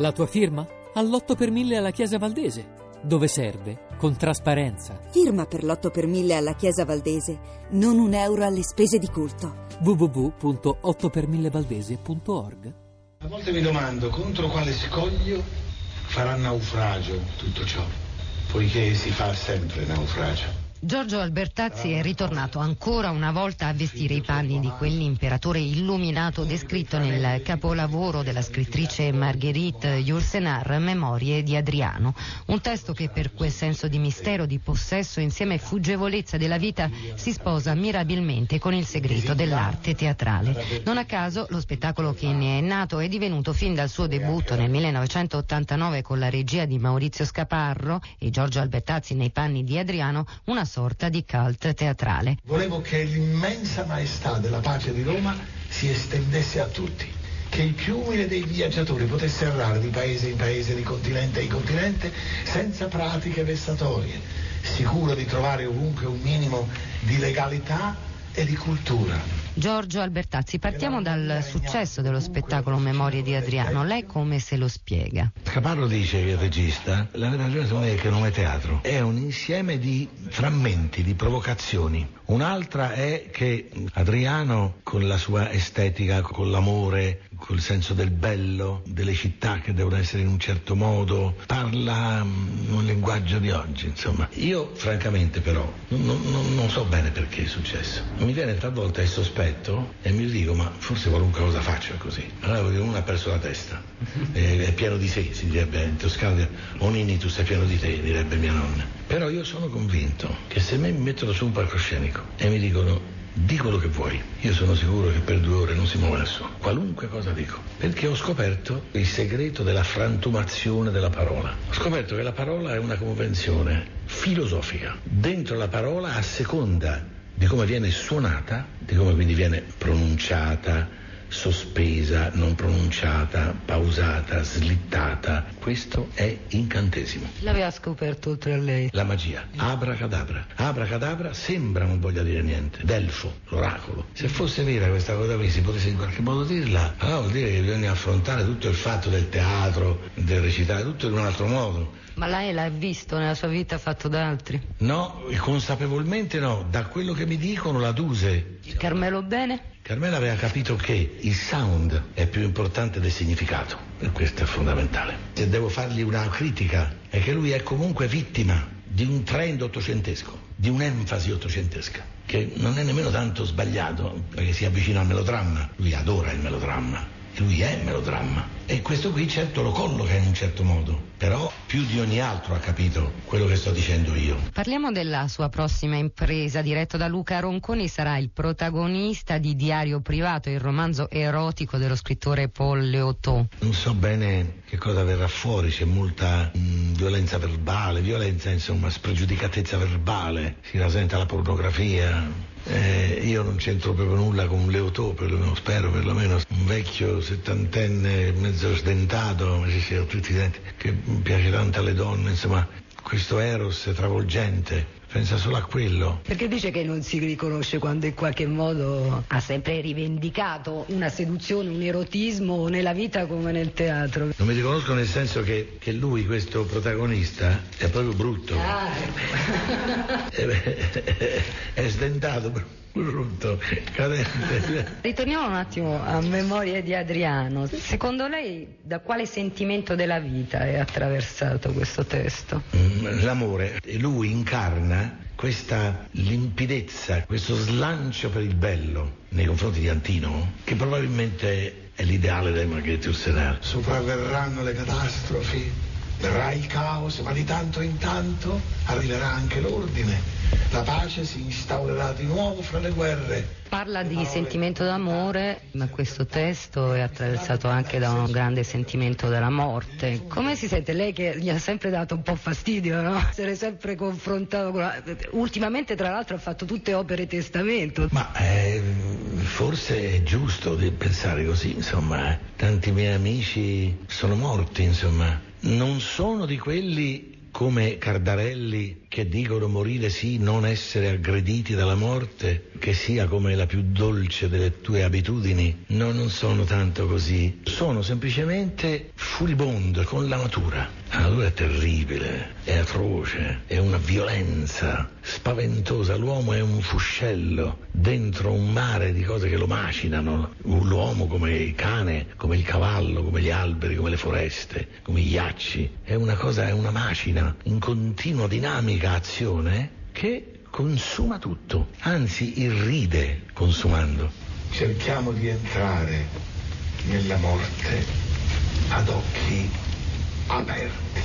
La tua firma? All'8 per 1000 alla Chiesa Valdese. Dove serve? Con trasparenza. Firma per l'8 per 1000 alla Chiesa Valdese. Non un euro alle spese di culto. www.8per1000valdese.org A volte mi domando contro quale scoglio farà naufragio tutto ciò, poiché si fa sempre naufragio. Giorgio Albertazzi è ritornato ancora una volta a vestire i panni di quell'imperatore illuminato descritto nel capolavoro della scrittrice Marguerite Yourcenar, Memorie di Adriano. Un testo che per quel senso di mistero, di possesso insieme fuggevolezza della vita si sposa mirabilmente con il segreto dell'arte teatrale. Non a caso lo spettacolo che ne è nato è divenuto fin dal suo debutto nel 1989 con la regia di Maurizio Scaparro e Giorgio Albertazzi nei panni di Adriano una sorta di cult teatrale. Volevo che l'immensa maestà della pace di Roma si estendesse a tutti, che il più umile dei viaggiatori potesse errare di paese in paese, di continente in continente, senza pratiche vessatorie, sicuro di trovare ovunque un minimo di legalità e di cultura. Giorgio Albertazzi, partiamo dal successo dello spettacolo Memorie di Adriano. Lei come se lo spiega? Scaparro dice che il regista, la vera ragione secondo me è che non è teatro, è un insieme di frammenti, di provocazioni. Un'altra è che Adriano, con la sua estetica, con l'amore, col senso del bello, delle città che devono essere in un certo modo, parla mm, un linguaggio di oggi, insomma. Io francamente però non, non- non so bene perché è successo. Mi viene talvolta il sospetto e mi dico ma forse qualunque cosa faccio è così. Allora perché uno ha perso la testa, è, è pieno di sé, si direbbe in Toscana, Onini tu sei pieno di te, direbbe mia nonna. Però io sono convinto che se me mi mettono su un palcoscenico e mi dicono di quello che vuoi. Io sono sicuro che per due ore non si muove nessuno. Qualunque cosa dico. Perché ho scoperto il segreto della frantumazione della parola. Ho scoperto che la parola è una convenzione filosofica. Dentro la parola, a seconda di come viene suonata, di come quindi viene pronunciata, sospesa, non pronunciata, pausata, slittata, questo è incantesimo. L'aveva scoperto oltre a lei. La magia, abracadabra. Abracadabra sembra non voglia dire niente. Delfo, l'oracolo. Se fosse vera questa cosa qui, si potesse in qualche modo dirla, allora vuol dire che bisogna affrontare tutto il fatto del teatro, del recitare, tutto in un altro modo. Ma lei l'ha visto nella sua vita fatto da altri? No, consapevolmente no, da quello che mi dicono la Duse. Carmelo Bene? Carmela aveva capito che il sound è più importante del significato e questo è fondamentale. Se devo fargli una critica è che lui è comunque vittima di un trend ottocentesco, di un'enfasi ottocentesca, che non è nemmeno tanto sbagliato perché si avvicina al melodramma, lui adora il melodramma. E lui è melodramma. E questo qui certo lo colloca in un certo modo, però più di ogni altro ha capito quello che sto dicendo io. Parliamo della sua prossima impresa, diretto da Luca Ronconi, sarà il protagonista di Diario Privato, il romanzo erotico dello scrittore Paul Leotò. Non so bene che cosa verrà fuori, c'è molta mh, violenza verbale, violenza insomma, spregiudicatezza verbale, si rasenta la pornografia. Eh, io non c'entro proprio nulla con un Leotò, perlomeno, spero perlomeno, un vecchio settantenne mezzo sdentato, sì, sì, ho tutti i denti, che piace tanto alle donne, insomma, questo eros travolgente, pensa solo a quello. Perché dice che non si riconosce quando in qualche modo ha sempre rivendicato una seduzione, un erotismo nella vita come nel teatro. Non mi riconosco nel senso che, che lui, questo protagonista, è proprio brutto. Eh beh, è sdentato, brutto, cadente. Ritorniamo un attimo a Memorie di Adriano. Secondo lei da quale sentimento della vita è attraversato questo testo? Mm, L'amore, e lui incarna questa limpidezza, questo slancio per il bello nei confronti di Antino, che probabilmente è l'ideale del Margherita Ursenar. Sopravverranno le catastrofi, verrà il caos, ma di tanto in tanto arriverà anche l'ordine. La pace si instaurerà di nuovo fra le guerre. Parla di sentimento d'amore, ma questo testo è attraversato anche da un grande sentimento della morte. Come si sente lei che gli ha sempre dato un po' fastidio, no? Essere sempre confrontato con la... Ultimamente tra l'altro ha fatto tutte opere testamento. Ma eh, forse è giusto di pensare così, insomma. eh. Tanti miei amici sono morti, insomma. Non sono di quelli come Cardarelli che dicono morire sì, non essere aggrediti dalla morte, che sia come la più dolce delle tue abitudini, no, non sono tanto così. Sono semplicemente furibondo con la natura. La natura è terribile, è atroce, è una violenza spaventosa. L'uomo è un fuscello dentro un mare di cose che lo macinano. L'uomo come il cane, come il cavallo, come gli alberi, come le foreste, come i ghiacci. È una cosa, è una macina in continua dinamica azione che consuma tutto, anzi irride consumando. Cerchiamo di entrare nella morte ad occhi aperti.